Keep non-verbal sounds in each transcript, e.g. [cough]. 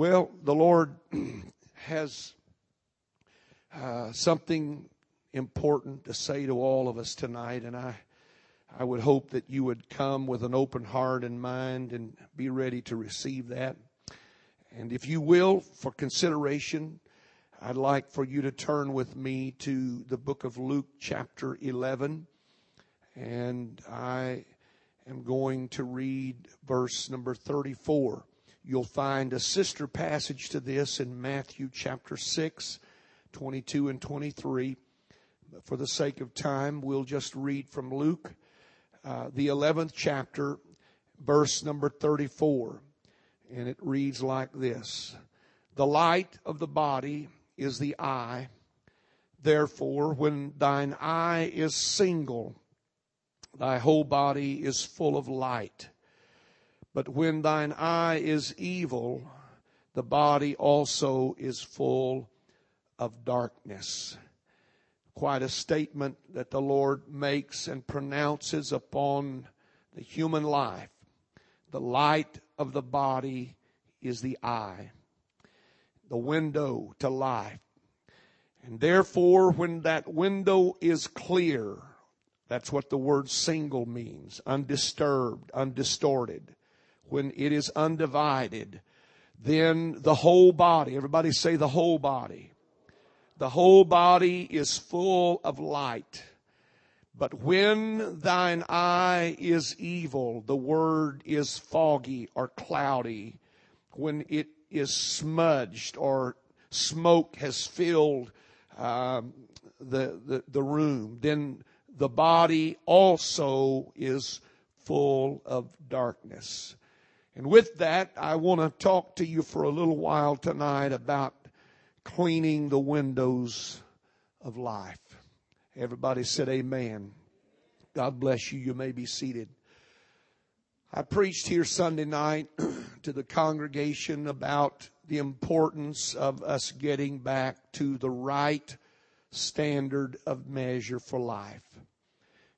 Well, the Lord [clears throat] has uh, something important to say to all of us tonight, and I, I would hope that you would come with an open heart and mind and be ready to receive that. And if you will, for consideration, I'd like for you to turn with me to the book of Luke, chapter 11. And I am going to read verse number 34. You'll find a sister passage to this in Matthew chapter 6, 22 and 23. But for the sake of time, we'll just read from Luke, uh, the 11th chapter, verse number 34. And it reads like this The light of the body is the eye. Therefore, when thine eye is single, thy whole body is full of light. But when thine eye is evil, the body also is full of darkness. Quite a statement that the Lord makes and pronounces upon the human life. The light of the body is the eye the window to life. And therefore, when that window is clear, that's what the word single means undisturbed, undistorted. When it is undivided, then the whole body, everybody say the whole body. The whole body is full of light. But when thine eye is evil, the word is foggy or cloudy. When it is smudged or smoke has filled um, the, the, the room, then the body also is full of darkness. And with that, I want to talk to you for a little while tonight about cleaning the windows of life. Everybody said amen. God bless you. You may be seated. I preached here Sunday night [clears throat] to the congregation about the importance of us getting back to the right standard of measure for life.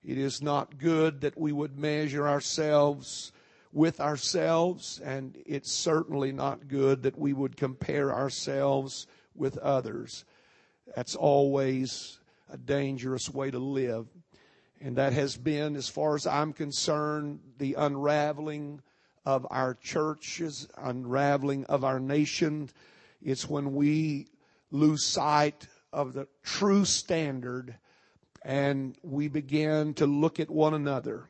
It is not good that we would measure ourselves with ourselves, and it's certainly not good that we would compare ourselves with others. That's always a dangerous way to live. And that has been, as far as I'm concerned, the unraveling of our churches, unraveling of our nation. It's when we lose sight of the true standard and we begin to look at one another.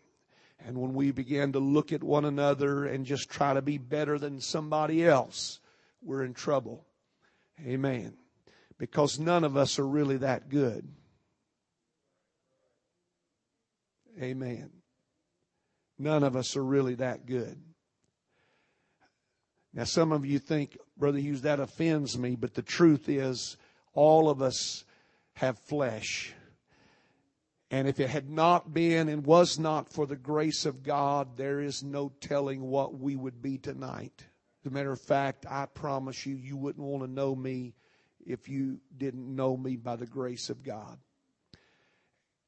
And when we begin to look at one another and just try to be better than somebody else, we're in trouble. Amen. Because none of us are really that good. Amen. None of us are really that good. Now, some of you think, Brother Hughes, that offends me, but the truth is, all of us have flesh. And if it had not been and was not for the grace of God, there is no telling what we would be tonight. As a matter of fact, I promise you, you wouldn't want to know me if you didn't know me by the grace of God.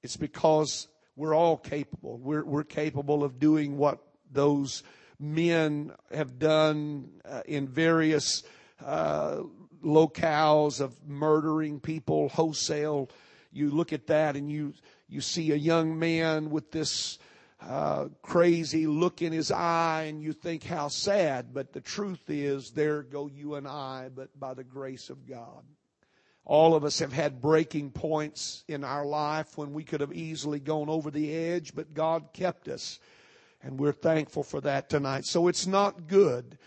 It's because we're all capable. We're, we're capable of doing what those men have done uh, in various uh, locales of murdering people wholesale. You look at that and you you see a young man with this uh, crazy look in his eye, and you think how sad. But the truth is, there go you and I, but by the grace of God. All of us have had breaking points in our life when we could have easily gone over the edge, but God kept us. And we're thankful for that tonight. So it's not good.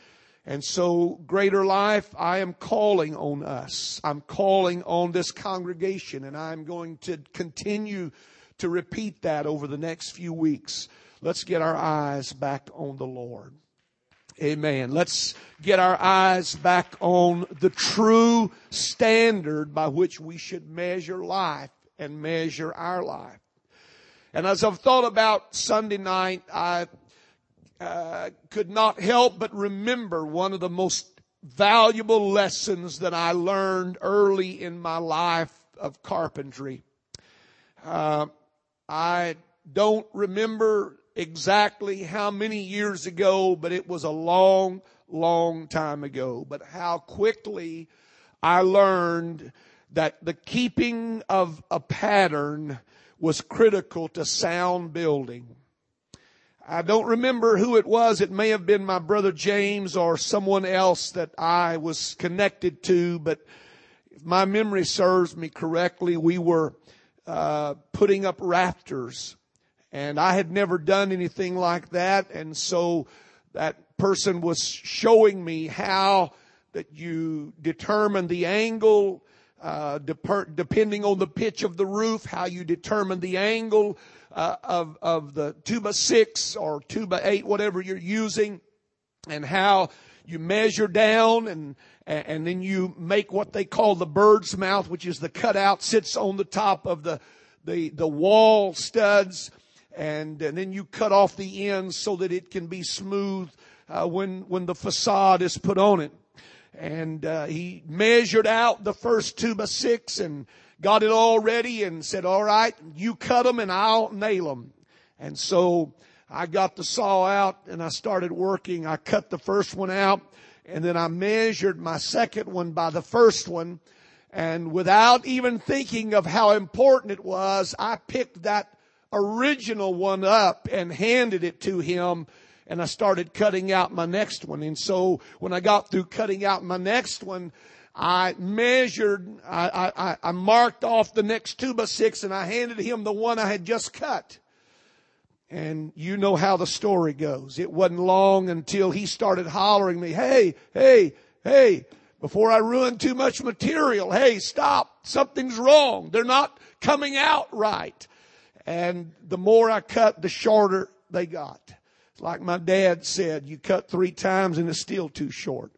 And so, greater life, I am calling on us. I'm calling on this congregation, and I'm going to continue to repeat that over the next few weeks. Let's get our eyes back on the Lord. Amen. Let's get our eyes back on the true standard by which we should measure life and measure our life. And as I've thought about Sunday night, I uh, could not help but remember one of the most valuable lessons that I learned early in my life of carpentry. Uh, I don't remember exactly how many years ago, but it was a long, long time ago. But how quickly I learned that the keeping of a pattern was critical to sound building. I don't remember who it was. It may have been my brother James or someone else that I was connected to, but if my memory serves me correctly, we were uh, putting up rafters, and I had never done anything like that, and so that person was showing me how that you determine the angle uh, depending on the pitch of the roof, how you determine the angle uh, of, of the two by six or two by eight, whatever you're using, and how you measure down and, and then you make what they call the bird's mouth, which is the cutout sits on the top of the, the, the wall studs. And, and then you cut off the ends so that it can be smooth uh, when when the facade is put on it. And uh, he measured out the first two by six and got it all ready and said, all right, you cut them and I'll nail them. And so I got the saw out and I started working. I cut the first one out and then I measured my second one by the first one. And without even thinking of how important it was, I picked that original one up and handed it to him and I started cutting out my next one. And so when I got through cutting out my next one, I measured, I, I, I marked off the next two by six and I handed him the one I had just cut. And you know how the story goes. It wasn't long until he started hollering me, hey, hey, hey, before I ruin too much material, hey, stop, something's wrong. They're not coming out right. And the more I cut, the shorter they got. It's like my dad said, you cut three times and it's still too short.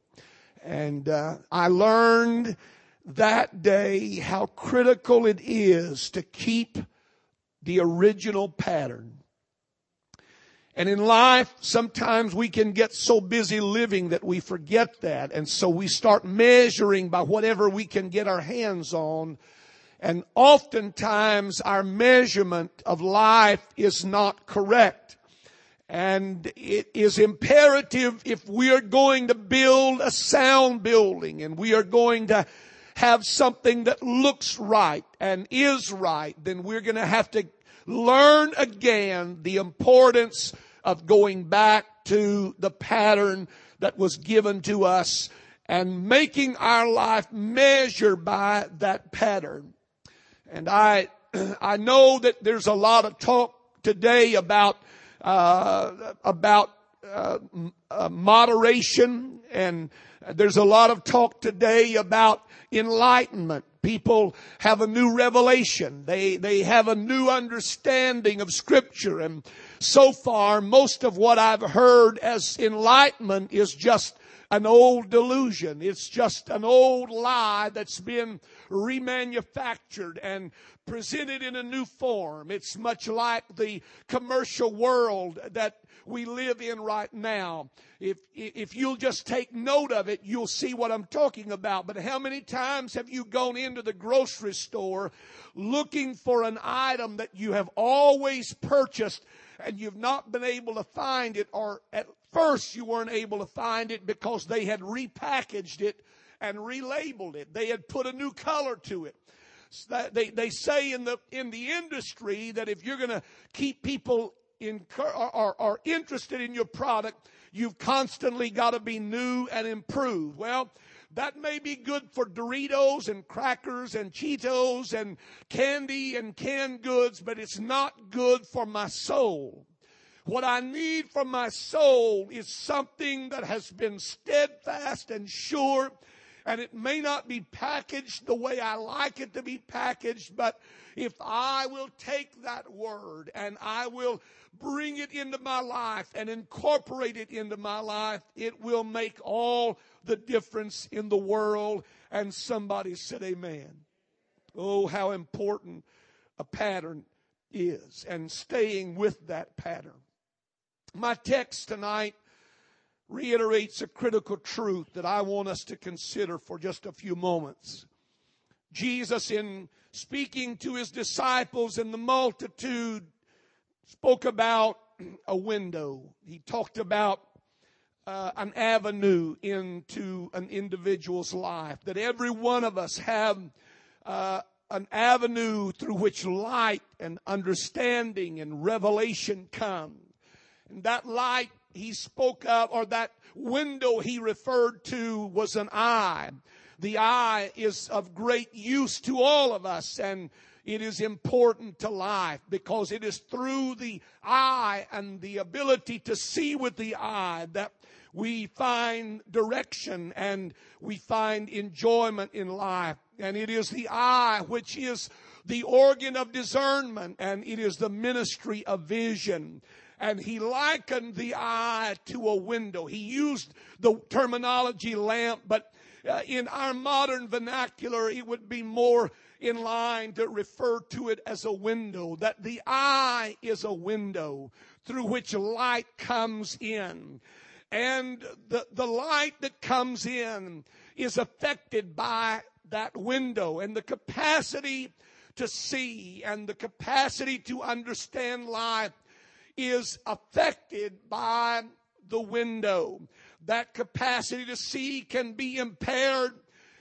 And uh, I learned that day how critical it is to keep the original pattern. And in life, sometimes we can get so busy living that we forget that. And so we start measuring by whatever we can get our hands on. And oftentimes our measurement of life is not correct. And it is imperative if we are going to build a sound building and we are going to have something that looks right and is right, then we're going to have to learn again the importance of going back to the pattern that was given to us and making our life measure by that pattern. And I, [clears throat] I know that there's a lot of talk today about uh, about uh, uh, moderation and there's a lot of talk today about enlightenment. People have a new revelation. They, they have a new understanding of scripture. And so far, most of what I've heard as enlightenment is just an old delusion. It's just an old lie that's been remanufactured and presented in a new form. It's much like the commercial world that we live in right now. If, if you'll just take note of it, you'll see what I'm talking about. But how many times have you gone into the grocery store looking for an item that you have always purchased and you've not been able to find it or at first you weren't able to find it because they had repackaged it and relabeled it. They had put a new color to it. They, they say in the, in the industry that if you're going to keep people are, are interested in your product, you've constantly got to be new and improved. Well, that may be good for Doritos and crackers and Cheetos and candy and canned goods, but it's not good for my soul. What I need for my soul is something that has been steadfast and sure and it may not be packaged the way I like it to be packaged, but if I will take that word and I will bring it into my life and incorporate it into my life, it will make all the difference in the world. And somebody said, Amen. Oh, how important a pattern is and staying with that pattern. My text tonight reiterates a critical truth that I want us to consider for just a few moments. Jesus, in speaking to his disciples and the multitude, spoke about a window. He talked about uh, an avenue into an individual's life. That every one of us have uh, an avenue through which light and understanding and revelation come. That light he spoke of, or that window he referred to, was an eye. The eye is of great use to all of us, and it is important to life because it is through the eye and the ability to see with the eye that we find direction and we find enjoyment in life. And it is the eye which is the organ of discernment and it is the ministry of vision. And he likened the eye to a window. He used the terminology lamp, but uh, in our modern vernacular, it would be more in line to refer to it as a window, that the eye is a window through which light comes in. And the, the light that comes in is affected by that window and the capacity to see and the capacity to understand life is affected by the window. That capacity to see can be impaired.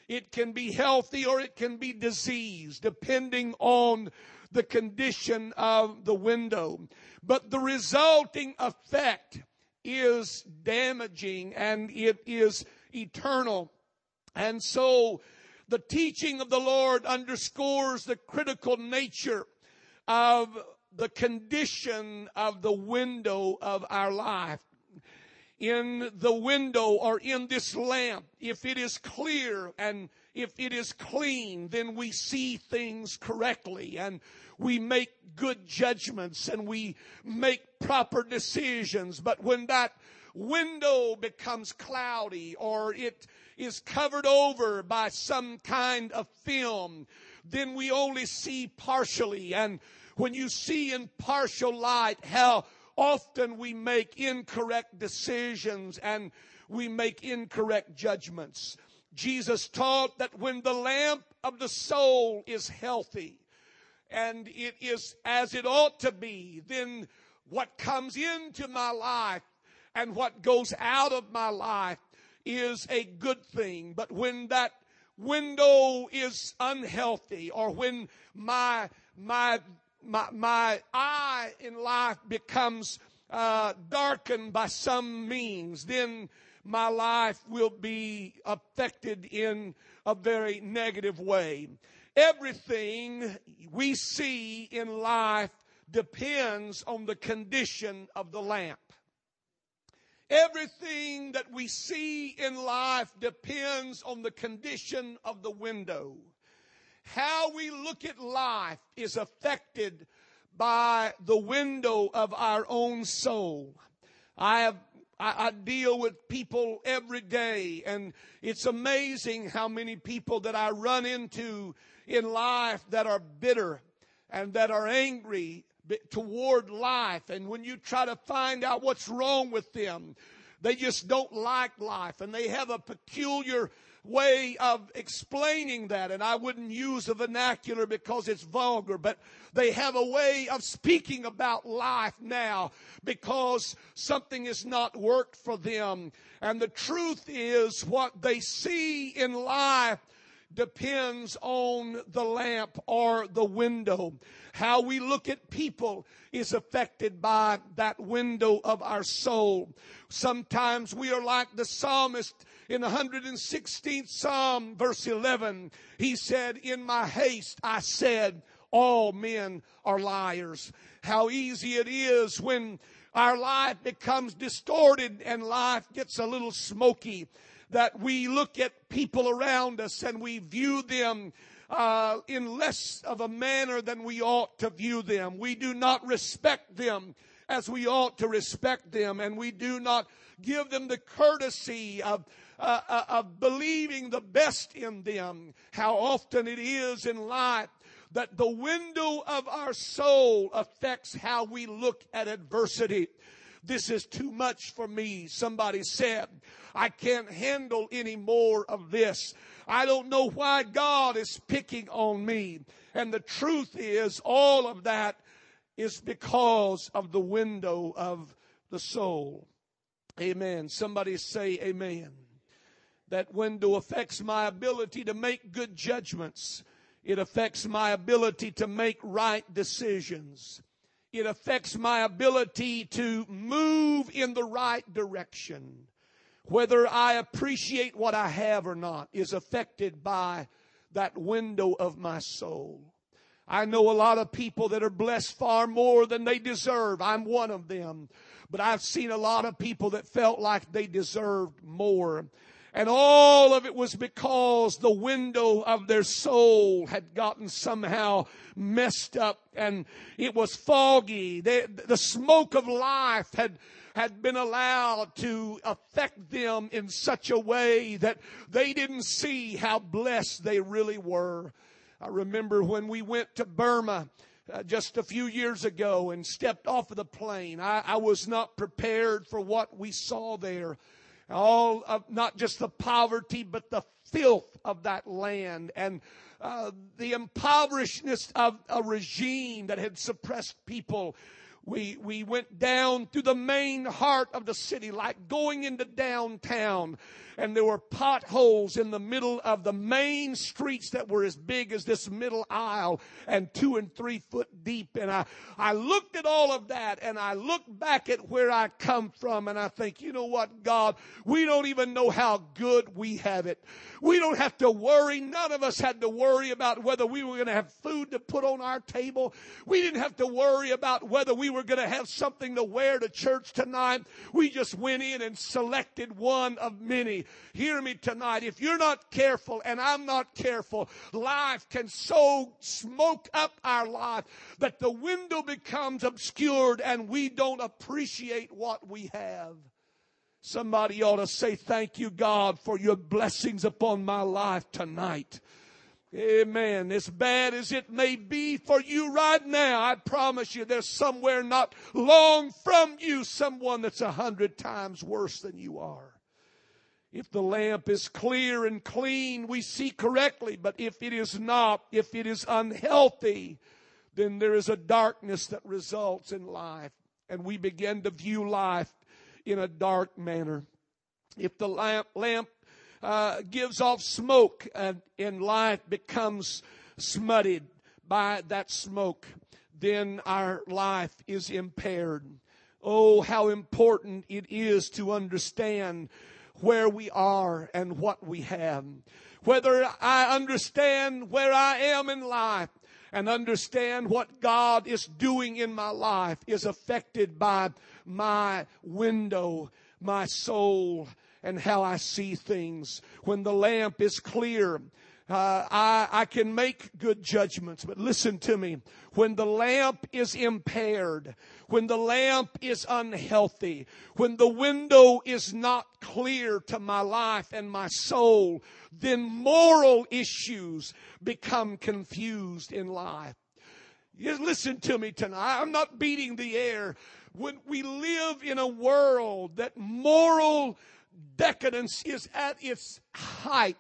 It can be healthy or it can be diseased depending on the condition of the window. But the resulting effect is damaging and it is eternal. And so the teaching of the Lord underscores the critical nature of the condition of the window of our life. In the window or in this lamp, if it is clear and if it is clean, then we see things correctly and we make good judgments and we make proper decisions. But when that window becomes cloudy or it is covered over by some kind of film, then we only see partially. And when you see in partial light how often we make incorrect decisions and we make incorrect judgments. Jesus taught that when the lamp of the soul is healthy, and it is as it ought to be, then what comes into my life and what goes out of my life is a good thing. But when that window is unhealthy or when my, my, my, my eye in life becomes uh, darkened by some means, then my life will be affected in a very negative way. Everything we see in life depends on the condition of the lamp. Everything that we see in life depends on the condition of the window. How we look at life is affected by the window of our own soul. I have I, deal with people every day and it's amazing how many people that I run into in life that are bitter and that are angry toward life. And when you try to find out what's wrong with them, they just don't like life and they have a peculiar way of explaining that. And I wouldn't use a vernacular because it's vulgar, but they have a way of speaking about life now because something has not worked for them. And the truth is what they see in life depends on the lamp or the window. How we look at people is affected by that window of our soul. Sometimes we are like the psalmist in the 116th Psalm, verse 11. He said, In my haste I said, all men are liars. How easy it is when our life becomes distorted and life gets a little smoky that we look at people around us and we view them uh, in less of a manner than we ought to view them. We do not respect them as we ought to respect them, and we do not give them the courtesy of uh, uh, of believing the best in them. How often it is in life that the window of our soul affects how we look at adversity. This is too much for me. Somebody said, I can't handle any more of this. I don't know why God is picking on me. And the truth is all of that is because of the window of the soul. Amen. Somebody say amen. That window affects my ability to make good judgments. It affects my ability to make right decisions. It affects my ability to move in the right direction. Whether I appreciate what I have or not is affected by that window of my soul. I know a lot of people that are blessed far more than they deserve. I'm one of them. But I've seen a lot of people that felt like they deserved more. And all of it was because the window of their soul had gotten somehow messed up and it was foggy. The, the smoke of life had had been allowed to affect them in such a way that they didn't see how blessed they really were. I remember when we went to Burma uh, just a few years ago and stepped off of the plane. I, I was not prepared for what we saw there. All of not just the poverty, but the filth of that land and uh, the impoverishedness of a regime that had suppressed people we, we went down through the main heart of the city, like going into downtown. And there were potholes in the middle of the main streets that were as big as this middle aisle and two and three foot deep. And I, I looked at all of that and I looked back at where I come from and I think, you know what, God, we don't even know how good we have it. We don't have to worry. None of us had to worry about whether we were going to have food to put on our table. We didn't have to worry about whether we were going to have something to wear to church tonight. We just went in and selected one of many. Hear me tonight. If you're not careful and I'm not careful, life can so smoke up our life that the window becomes obscured and we don't appreciate what we have. Somebody ought to say, Thank you, God, for your blessings upon my life tonight. Amen. As bad as it may be for you right now, I promise you there's somewhere not long from you someone that's a hundred times worse than you are. If the lamp is clear and clean, we see correctly. But if it is not, if it is unhealthy, then there is a darkness that results in life. And we begin to view life in a dark manner. If the lamp, lamp uh, gives off smoke and, and life becomes smutted by that smoke, then our life is impaired. Oh, how important it is to understand where we are and what we have. Whether I understand where I am in life and understand what God is doing in my life is affected by my window, my soul, and how I see things. When the lamp is clear, uh, I, I can make good judgments, but listen to me. When the lamp is impaired, when the lamp is unhealthy, when the window is not clear to my life and my soul, then moral issues become confused in life. Listen to me tonight. I'm not beating the air. When we live in a world that moral decadence is at its height,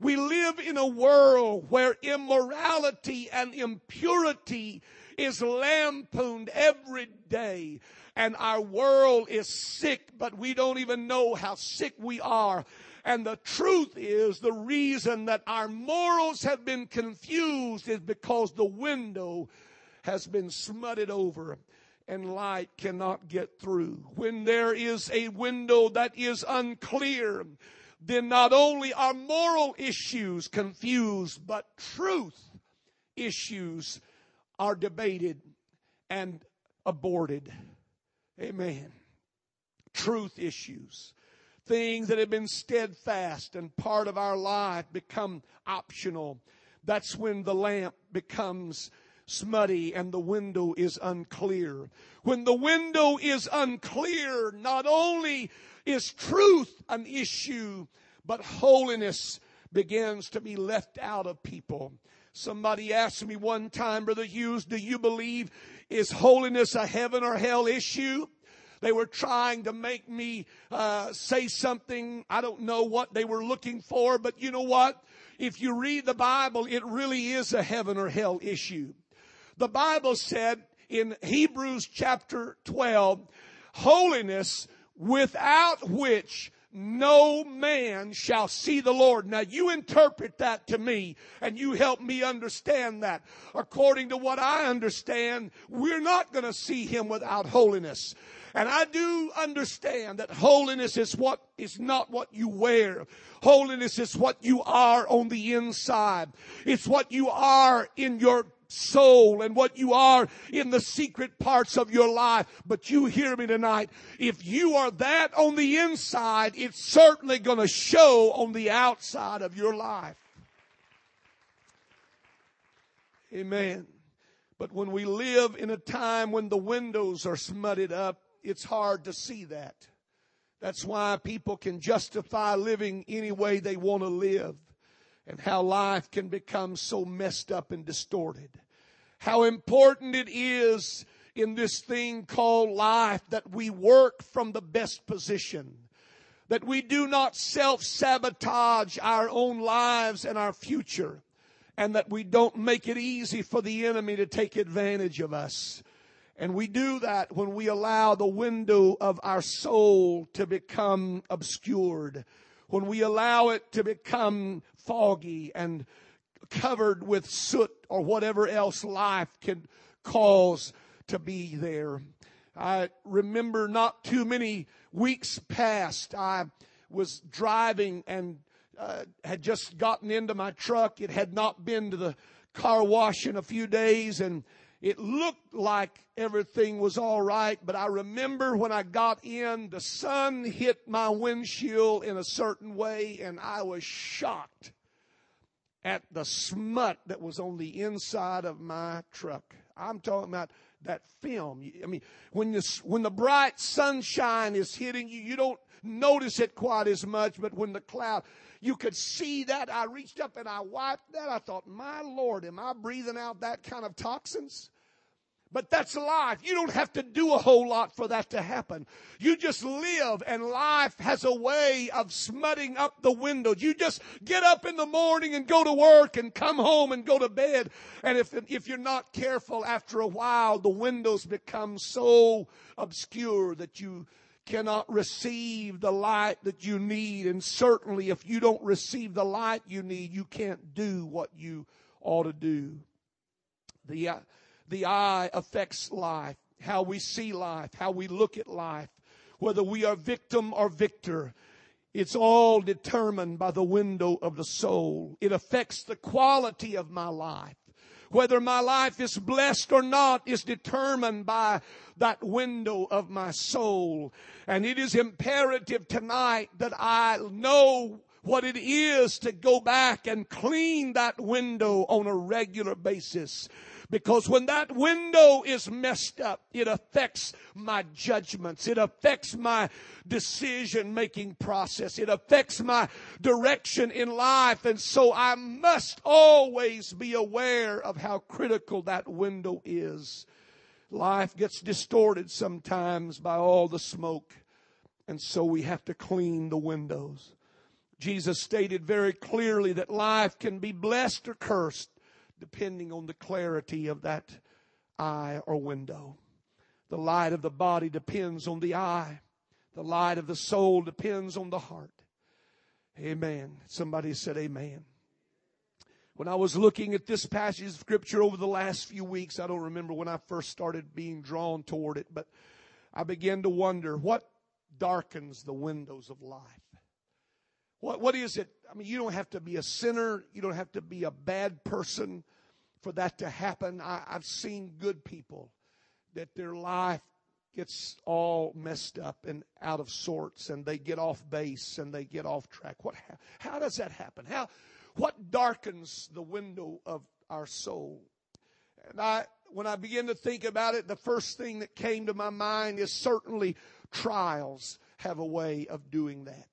we live in a world where immorality and impurity is lampooned every day. And our world is sick, but we don't even know how sick we are. And the truth is the reason that our morals have been confused is because the window has been smutted over and light cannot get through. When there is a window that is unclear, then not only are moral issues confused, but truth issues are debated and aborted. Amen. Truth issues. Things that have been steadfast and part of our life become optional. That's when the lamp becomes smutty and the window is unclear. When the window is unclear, not only is truth an issue, but holiness begins to be left out of people. Somebody asked me one time, Brother Hughes, do you believe is holiness a heaven or hell issue? They were trying to make me uh, say something. I don't know what they were looking for, but you know what? If you read the Bible, it really is a heaven or hell issue. The Bible said in Hebrews chapter 12, holiness without which no man shall see the Lord. Now you interpret that to me and you help me understand that. According to what I understand, we're not going to see him without holiness. And I do understand that holiness is what is not what you wear. Holiness is what you are on the inside. It's what you are in your soul and what you are in the secret parts of your life. But you hear me tonight. If you are that on the inside, it's certainly going to show on the outside of your life. Amen. But when we live in a time when the windows are smutted up, it's hard to see that. That's why people can justify living any way they want to live and how life can become so messed up and distorted. How important it is in this thing called life that we work from the best position. That we do not self-sabotage our own lives and our future. And that we don't make it easy for the enemy to take advantage of us. And we do that when we allow the window of our soul to become obscured. When we allow it to become foggy and covered with soot or whatever else life can cause to be there. I remember not too many weeks past, I was driving and uh, had just gotten into my truck. It had not been to the car wash in a few days and it looked like everything was all right, but I remember when I got in, the sun hit my windshield in a certain way and I was shocked at the smut that was on the inside of my truck. I'm talking about that film. I mean, when the, when the bright sunshine is hitting you, you don't notice it quite as much, but when the cloud, you could see that. I reached up and I wiped that. I thought, my Lord, am I breathing out that kind of toxins? But that's life. You don't have to do a whole lot for that to happen. You just live and life has a way of smutting up the windows. You just get up in the morning and go to work and come home and go to bed. And if, if you're not careful after a while, the windows become so obscure that you cannot receive the light that you need. And certainly if you don't receive the light you need, you can't do what you ought to do. The, uh, the eye affects life, how we see life, how we look at life, whether we are victim or victor. It's all determined by the window of the soul. It affects the quality of my life. Whether my life is blessed or not is determined by that window of my soul. And it is imperative tonight that I know what it is to go back and clean that window on a regular basis. Because when that window is messed up, it affects my judgments. It affects my decision making process. It affects my direction in life. And so I must always be aware of how critical that window is. Life gets distorted sometimes by all the smoke. And so we have to clean the windows. Jesus stated very clearly that life can be blessed or cursed depending on the clarity of that eye or window. The light of the body depends on the eye. The light of the soul depends on the heart. Amen. Somebody said amen. When I was looking at this passage of scripture over the last few weeks, I don't remember when I first started being drawn toward it, but I began to wonder what darkens the windows of life. What, what is it? I mean, you don't have to be a sinner. You don't have to be a bad person for that to happen. I, I've seen good people that their life gets all messed up and out of sorts and they get off base and they get off track. What, how does that happen? How, what darkens the window of our soul? And I, when I begin to think about it, the first thing that came to my mind is certainly trials have a way of doing that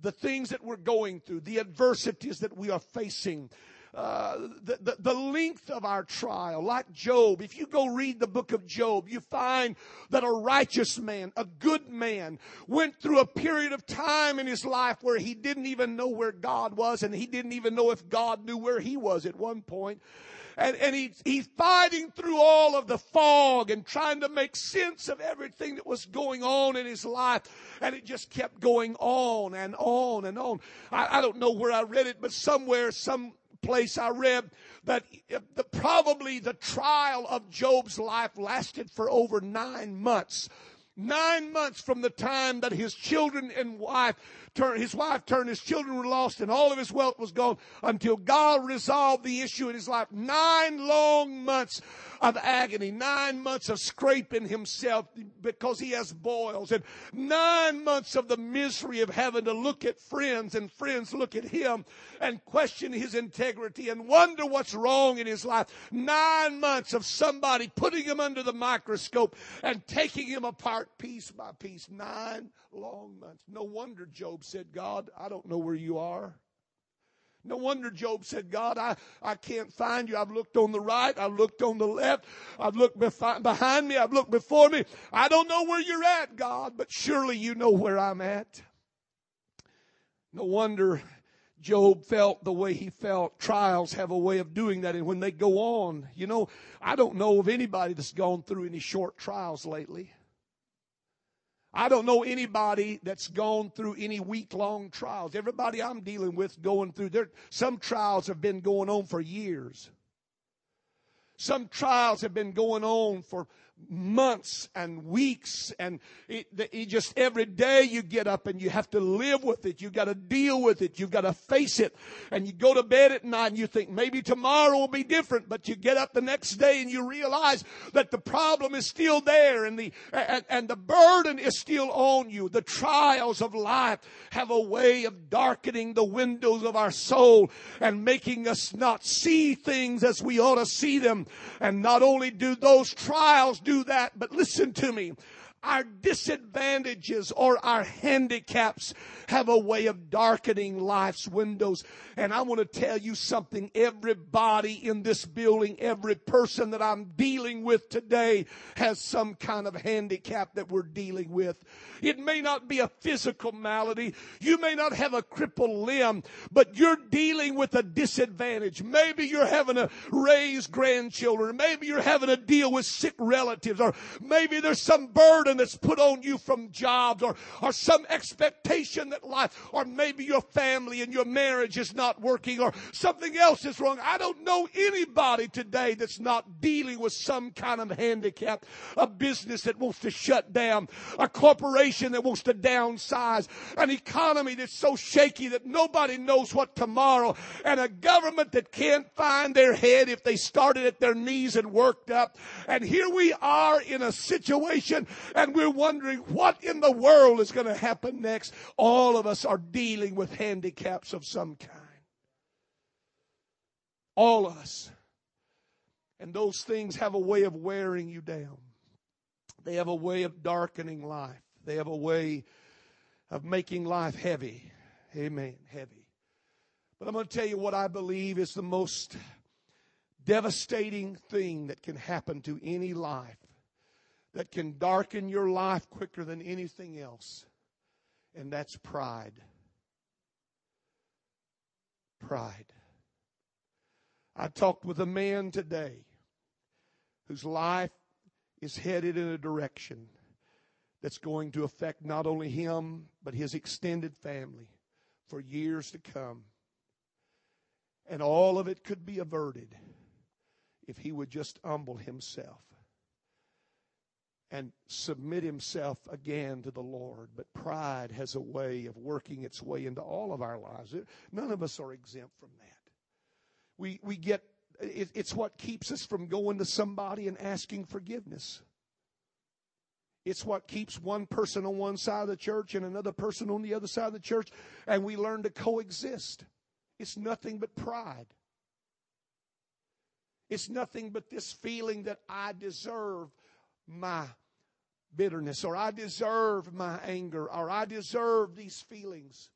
the things that we're going through, the adversities that we are facing, uh, the, the, the, length of our trial, like Job. If you go read the book of Job, you find that a righteous man, a good man, went through a period of time in his life where he didn't even know where God was and he didn't even know if God knew where he was at one point. And, and he, he's fighting through all of the fog and trying to make sense of everything that was going on in his life. And it just kept going on and on and on. I, I don't know where I read it, but somewhere, some place I read that the, probably the trial of Job's life lasted for over nine months. Nine months from the time that his children and wife turned, his wife turned, his children were lost, and all of his wealth was gone until God resolved the issue in his life. Nine long months of agony, nine months of scraping himself because he has boils, and nine months of the misery of having to look at friends and friends look at him and question his integrity and wonder what's wrong in his life. Nine months of somebody putting him under the microscope and taking him apart piece by piece. Nine long months. No wonder Job said, God, I don't know where you are. No wonder Job said, God, I, I can't find you. I've looked on the right. I've looked on the left. I've looked behind me. I've looked before me. I don't know where you're at, God, but surely you know where I'm at. No wonder Job felt the way he felt. Trials have a way of doing that. And when they go on, you know, I don't know of anybody that's gone through any short trials lately. I don't know anybody that's gone through any week long trials. Everybody I'm dealing with going through there, some trials have been going on for years. Some trials have been going on for months and weeks and it, it just every day you get up and you have to live with it. You've got to deal with it. You've got to face it. And you go to bed at night and you think maybe tomorrow will be different, but you get up the next day and you realize that the problem is still there and the and, and the burden is still on you. The trials of life have a way of darkening the windows of our soul and making us not see things as we ought to see them. And not only do those trials do that, but listen to me our disadvantages or our handicaps have a way of darkening life's windows. And I want to tell you something. Everybody in this building, every person that I'm dealing with today has some kind of handicap that we're dealing with. It may not be a physical malady. You may not have a crippled limb, but you're dealing with a disadvantage. Maybe you're having to raise grandchildren. Maybe you're having to deal with sick relatives or maybe there's some burden that's put on you from jobs or, or some expectation that life or maybe your family and your marriage is not working or something else is wrong. I don't know anybody today that's not dealing with some kind of handicap, a business that wants to shut down, a corporation that wants to downsize, an economy that's so shaky that nobody knows what tomorrow, and a government that can't find their head if they started at their knees and worked up. And here we are in a situation and we're wondering what in the world is going to happen next. All of us are dealing with handicaps of some kind. All of us. And those things have a way of wearing you down. They have a way of darkening life. They have a way of making life heavy. Amen. Heavy. But I'm going to tell you what I believe is the most devastating thing that can happen to any life, that can darken your life quicker than anything else, and that's pride. Pride. I talked with a man today whose life is headed in a direction that's going to affect not only him, but his extended family for years to come. And all of it could be averted if he would just humble himself and submit himself again to the Lord. But pride has a way of working its way into all of our lives. None of us are exempt from that. We, we get, it, it's what keeps us from going to somebody and asking forgiveness. It's what keeps one person on one side of the church and another person on the other side of the church, and we learn to coexist. It's nothing but pride. It's nothing but this feeling that I deserve my bitterness, or I deserve my anger, or I deserve these feelings.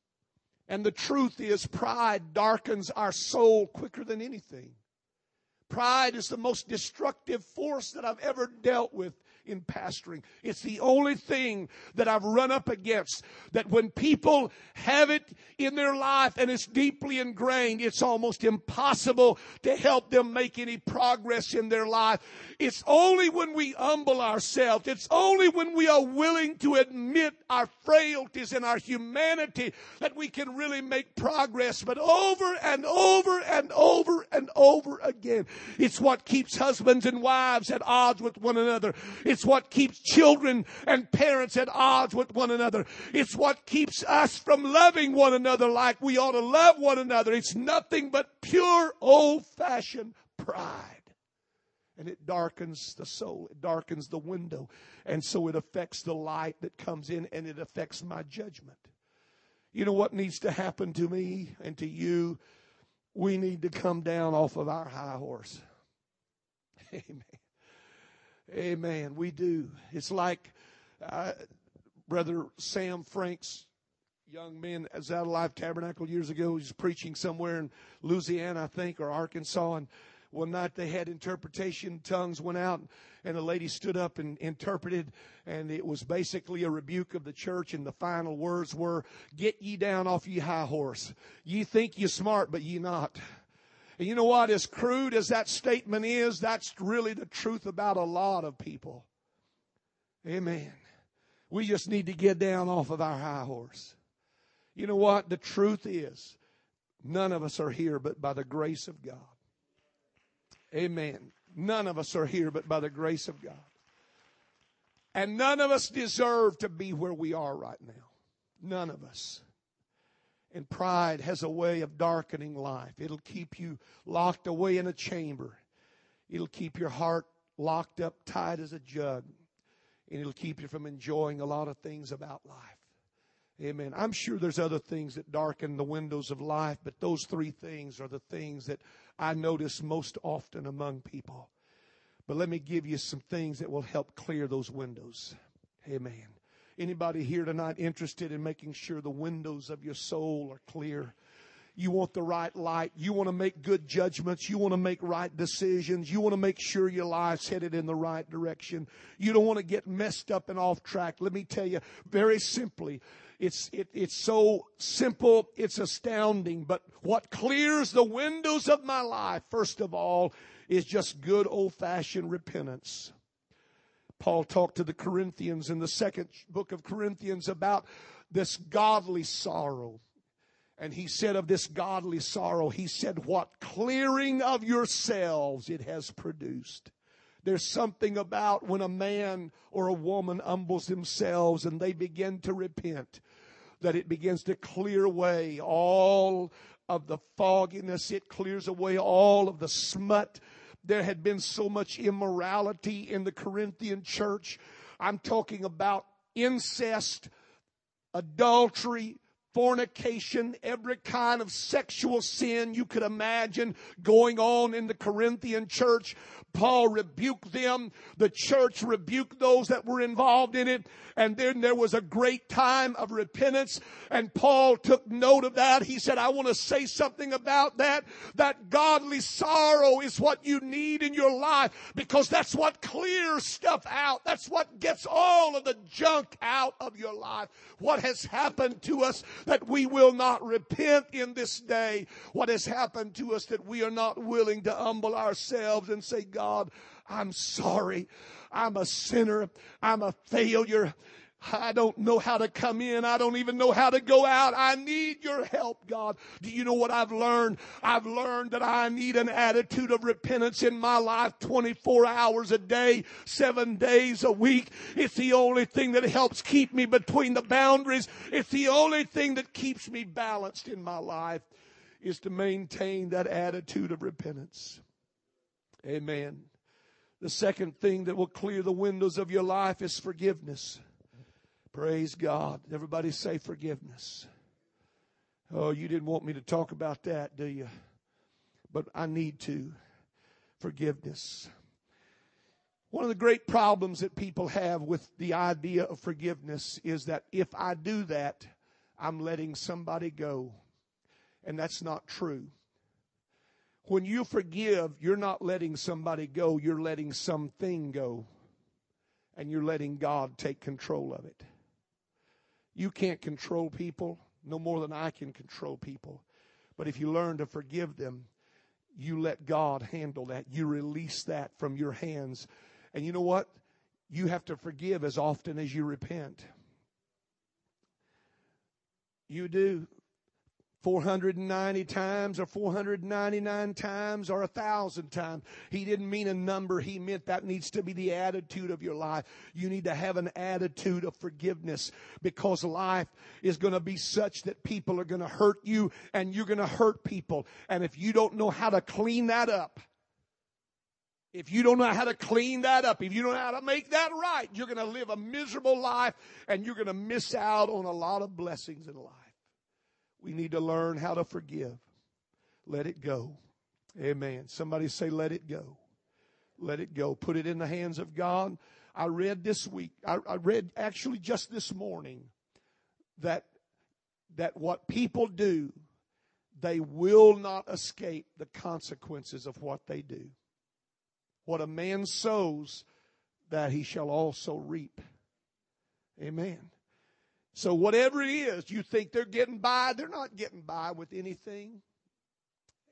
And the truth is, pride darkens our soul quicker than anything. Pride is the most destructive force that I've ever dealt with in pastoring. It's the only thing that I've run up against that when people have it in their life and it's deeply ingrained, it's almost impossible to help them make any progress in their life. It's only when we humble ourselves, it's only when we are willing to admit our frailties and our humanity that we can really make progress. But over and over and over and over again, it's what keeps husbands and wives at odds with one another. What keeps children and parents at odds with one another. It's what keeps us from loving one another like we ought to love one another. It's nothing but pure old fashioned pride. And it darkens the soul. It darkens the window. And so it affects the light that comes in and it affects my judgment. You know what needs to happen to me and to you? We need to come down off of our high horse. [laughs] Amen. Amen. We do. It's like uh, Brother Sam Frank's young man at Out of Life Tabernacle years ago. He was preaching somewhere in Louisiana, I think, or Arkansas. And one night they had interpretation. Tongues went out, and a lady stood up and interpreted. And it was basically a rebuke of the church. And the final words were, Get ye down off ye high horse. Ye think ye smart, but ye not. And you know what? As crude as that statement is, that's really the truth about a lot of people. Amen. We just need to get down off of our high horse. You know what? The truth is, none of us are here but by the grace of God. Amen. None of us are here but by the grace of God. And none of us deserve to be where we are right now. None of us. And pride has a way of darkening life. It'll keep you locked away in a chamber. It'll keep your heart locked up tight as a jug. And it'll keep you from enjoying a lot of things about life. Amen. I'm sure there's other things that darken the windows of life, but those three things are the things that I notice most often among people. But let me give you some things that will help clear those windows. Amen. Anybody here tonight interested in making sure the windows of your soul are clear? You want the right light. You want to make good judgments. You want to make right decisions. You want to make sure your life's headed in the right direction. You don't want to get messed up and off track. Let me tell you very simply, it's, it, it's so simple, it's astounding. But what clears the windows of my life, first of all, is just good old fashioned repentance. Paul talked to the Corinthians in the second book of Corinthians about this godly sorrow. And he said of this godly sorrow, he said, what clearing of yourselves it has produced. There's something about when a man or a woman humbles themselves and they begin to repent that it begins to clear away all of the fogginess. It clears away all of the smut there had been so much immorality in the Corinthian church. I'm talking about incest, adultery, fornication, every kind of sexual sin you could imagine going on in the Corinthian church. Paul rebuked them. The church rebuked those that were involved in it. And then there was a great time of repentance. And Paul took note of that. He said, I want to say something about that. That godly sorrow is what you need in your life because that's what clears stuff out. That's what gets all of the junk out of your life. What has happened to us that we will not repent in this day? What has happened to us that we are not willing to humble ourselves and say, God, I'm sorry. I'm a sinner. I'm a failure. I don't know how to come in. I don't even know how to go out. I need your help, God. Do you know what I've learned? I've learned that I need an attitude of repentance in my life 24 hours a day, seven days a week. It's the only thing that helps keep me between the boundaries. It's the only thing that keeps me balanced in my life is to maintain that attitude of repentance. Amen. The second thing that will clear the windows of your life is forgiveness. Praise God. Everybody say forgiveness. Oh, you didn't want me to talk about that, do you? But I need to. Forgiveness. One of the great problems that people have with the idea of forgiveness is that if I do that, I'm letting somebody go. And that's not true. When you forgive, you're not letting somebody go, you're letting something go. and you're letting God take control of it. You can't control people no more than I can control people. But if you learn to forgive them, you let God handle that. You release that from your hands. And you know what? You have to forgive as often as you repent. You do. 490 times or 499 times or a thousand times. He didn't mean a number. He meant that needs to be the attitude of your life. You need to have an attitude of forgiveness because life is going to be such that people are going to hurt you and you're going to hurt people. And if you don't know how to clean that up, if you don't know how to clean that up, if you don't know how to make that right, you're going to live a miserable life and you're going to miss out on a lot of blessings in life. We need to learn how to forgive. Let it go. Amen. Somebody say, let it go. Let it go. Put it in the hands of God. I read this week, I, I read actually just this morning that, that what people do, they will not escape the consequences of what they do. What a man sows, that he shall also reap. Amen. So whatever it is, you think they're getting by, they're not getting by with anything.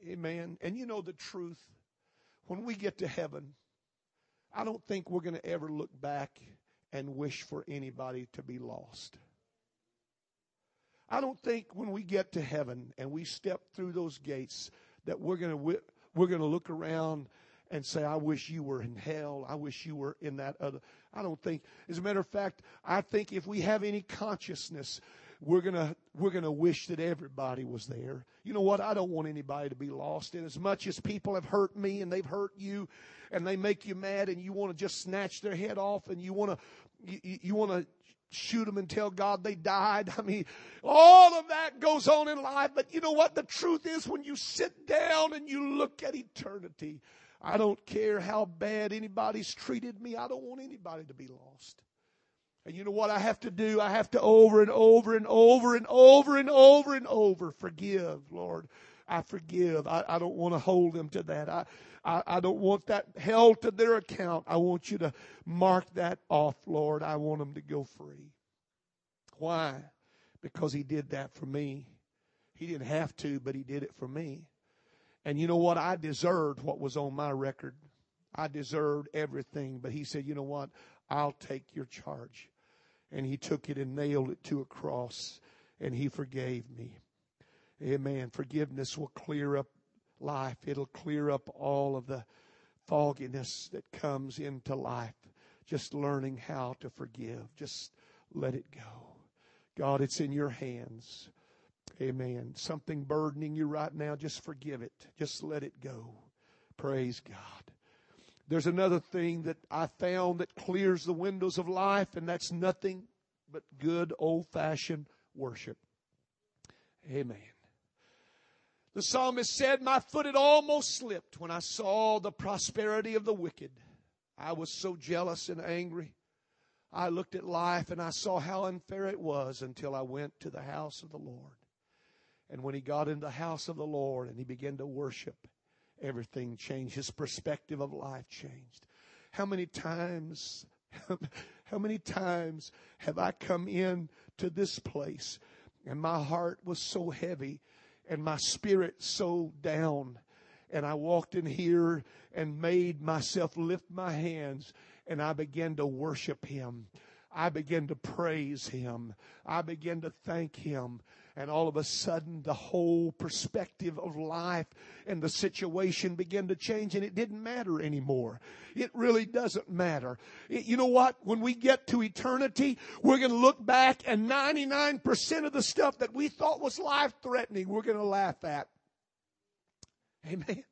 Amen. And you know the truth. When we get to heaven, I don't think we're going to ever look back and wish for anybody to be lost. I don't think when we get to heaven and we step through those gates that we're going to we're going to look around and say, I wish you were in hell. I wish you were in that other. I don't think, as a matter of fact, I think if we have any consciousness, we're gonna, we're gonna wish that everybody was there. You know what? I don't want anybody to be lost. And as much as people have hurt me and they've hurt you and they make you mad and you want to just snatch their head off and you want to, you, you want to shoot them and tell God they died. [laughs] I mean, all of that goes on in life. But you know what? The truth is when you sit down and you look at eternity, I don't care how bad anybody's treated me. I don't want anybody to be lost. And you know what I have to do? I have to over and over and over and over and over and over forgive, Lord. I forgive. I, I don't want to hold them to that. I, I, I don't want that held to their account. I want you to mark that off, Lord. I want them to go free. Why? Because He did that for me. He didn't have to, but He did it for me. And you know what? I deserved what was on my record. I deserved everything. But he said, you know what? I'll take your charge. And he took it and nailed it to a cross and he forgave me. Amen. Forgiveness will clear up life. It'll clear up all of the fogginess that comes into life. Just learning how to forgive. Just let it go. God, it's in your hands. Amen. Something burdening you right now, just forgive it. Just let it go. Praise God. There's another thing that I found that clears the windows of life, and that's nothing but good old fashioned worship. Amen. The psalmist said, My foot had almost slipped when I saw the prosperity of the wicked. I was so jealous and angry. I looked at life and I saw how unfair it was until I went to the house of the Lord. And when he got in the house of the Lord and he began to worship, everything changed. His perspective of life changed. How many times, [laughs] how many times have I come in to this place and my heart was so heavy and my spirit so down and I walked in here and made myself lift my hands and I began to worship him. I began to praise him. I began to thank him. And all of a sudden, the whole perspective of life and the situation began to change, and it didn't matter anymore. It really doesn't matter. It, you know what? When we get to eternity, we're going to look back, and 99% of the stuff that we thought was life threatening, we're going to laugh at. Amen.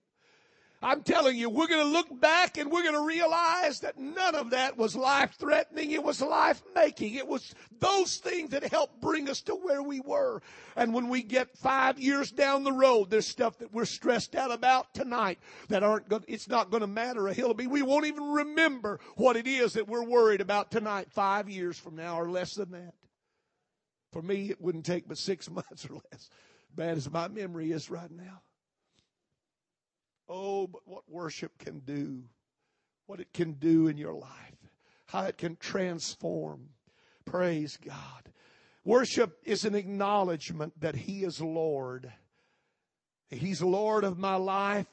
I'm telling you, we're going to look back and we're going to realize that none of that was life threatening. It was life making. It was those things that helped bring us to where we were. And when we get five years down the road, there's stuff that we're stressed out about tonight that aren't going, it's not going to matter a hill. We won't even remember what it is that we're worried about tonight five years from now or less than that. For me, it wouldn't take but six [laughs] months or less. Bad as my memory is right now. Oh, but what worship can do, what it can do in your life. how it can transform. Praise God. Worship is an acknowledgement that He is Lord. He's Lord of my life.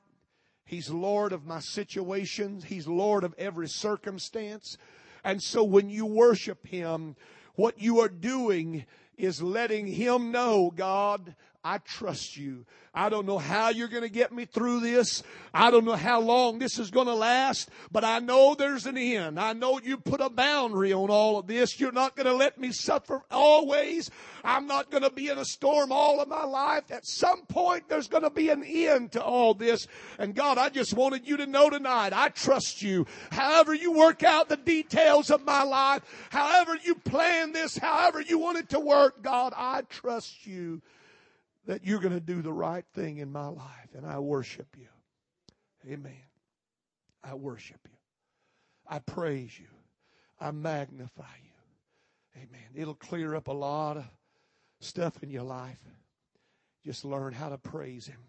He's Lord of my situations. He's Lord of every circumstance. And so when you worship Him, what you are doing is letting Him know, God, I trust you. I don't know how you're going to get me through this. I don't know how long this is going to last, but I know there's an end. I know you put a boundary on all of this. You're not going to let me suffer always. I'm not going to be in a storm all of my life. At some point, there's going to be an end to all this. And God, I just wanted you to know tonight, I trust you. However you work out the details of my life, however you plan this, however you want it to work, God, I trust you that you're going to do the right thing in my life. And I worship you. Amen. I worship you. I praise you. I magnify you. Amen. It'll clear up a lot of stuff in your life. Just learn how to praise Him.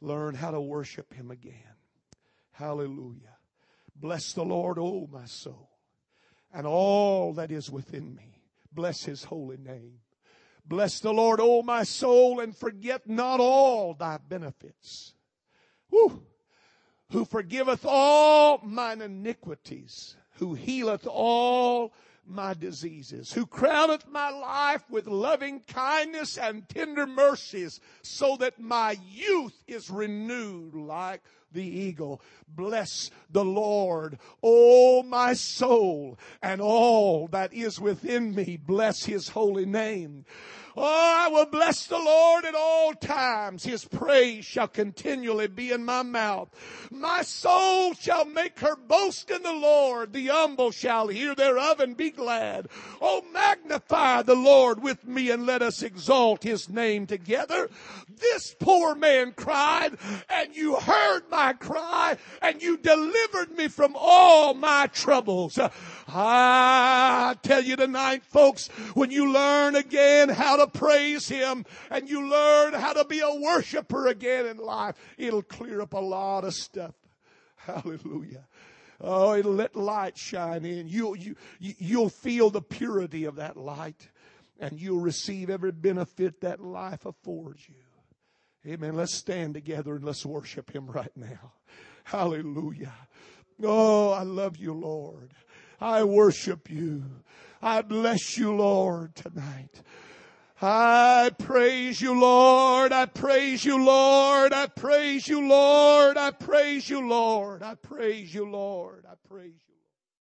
Learn how to worship Him again. Hallelujah. Bless the Lord, oh my soul, and all that is within me. Bless His holy name. Bless the Lord, O my soul, and forget not all thy benefits. Woo! Who forgiveth all mine iniquities, who healeth all my diseases, who crowneth my life with loving kindness and tender mercies, so that my youth is renewed like the eagle. Bless the Lord, O my soul, and all that is within me. Bless his holy name. Oh, I will bless the Lord at all times. His praise shall continually be in my mouth. My soul shall make her boast in the Lord. The humble shall hear thereof and be glad. Oh, magnify the Lord with me and let us exalt his name together. This poor man cried and you heard my cry and you delivered me from all my troubles. I tell you tonight, folks, when you learn again how to praise Him and you learn how to be a worshiper again in life, it'll clear up a lot of stuff. Hallelujah. Oh, it'll let light shine in. You'll, you, you'll feel the purity of that light and you'll receive every benefit that life affords you. Amen. Let's stand together and let's worship Him right now. Hallelujah. Oh, I love you, Lord. I worship you. I bless you, Lord, tonight. I praise you, Lord. I praise you, Lord. I praise you, Lord. I praise you, Lord. I praise you, Lord. I praise you.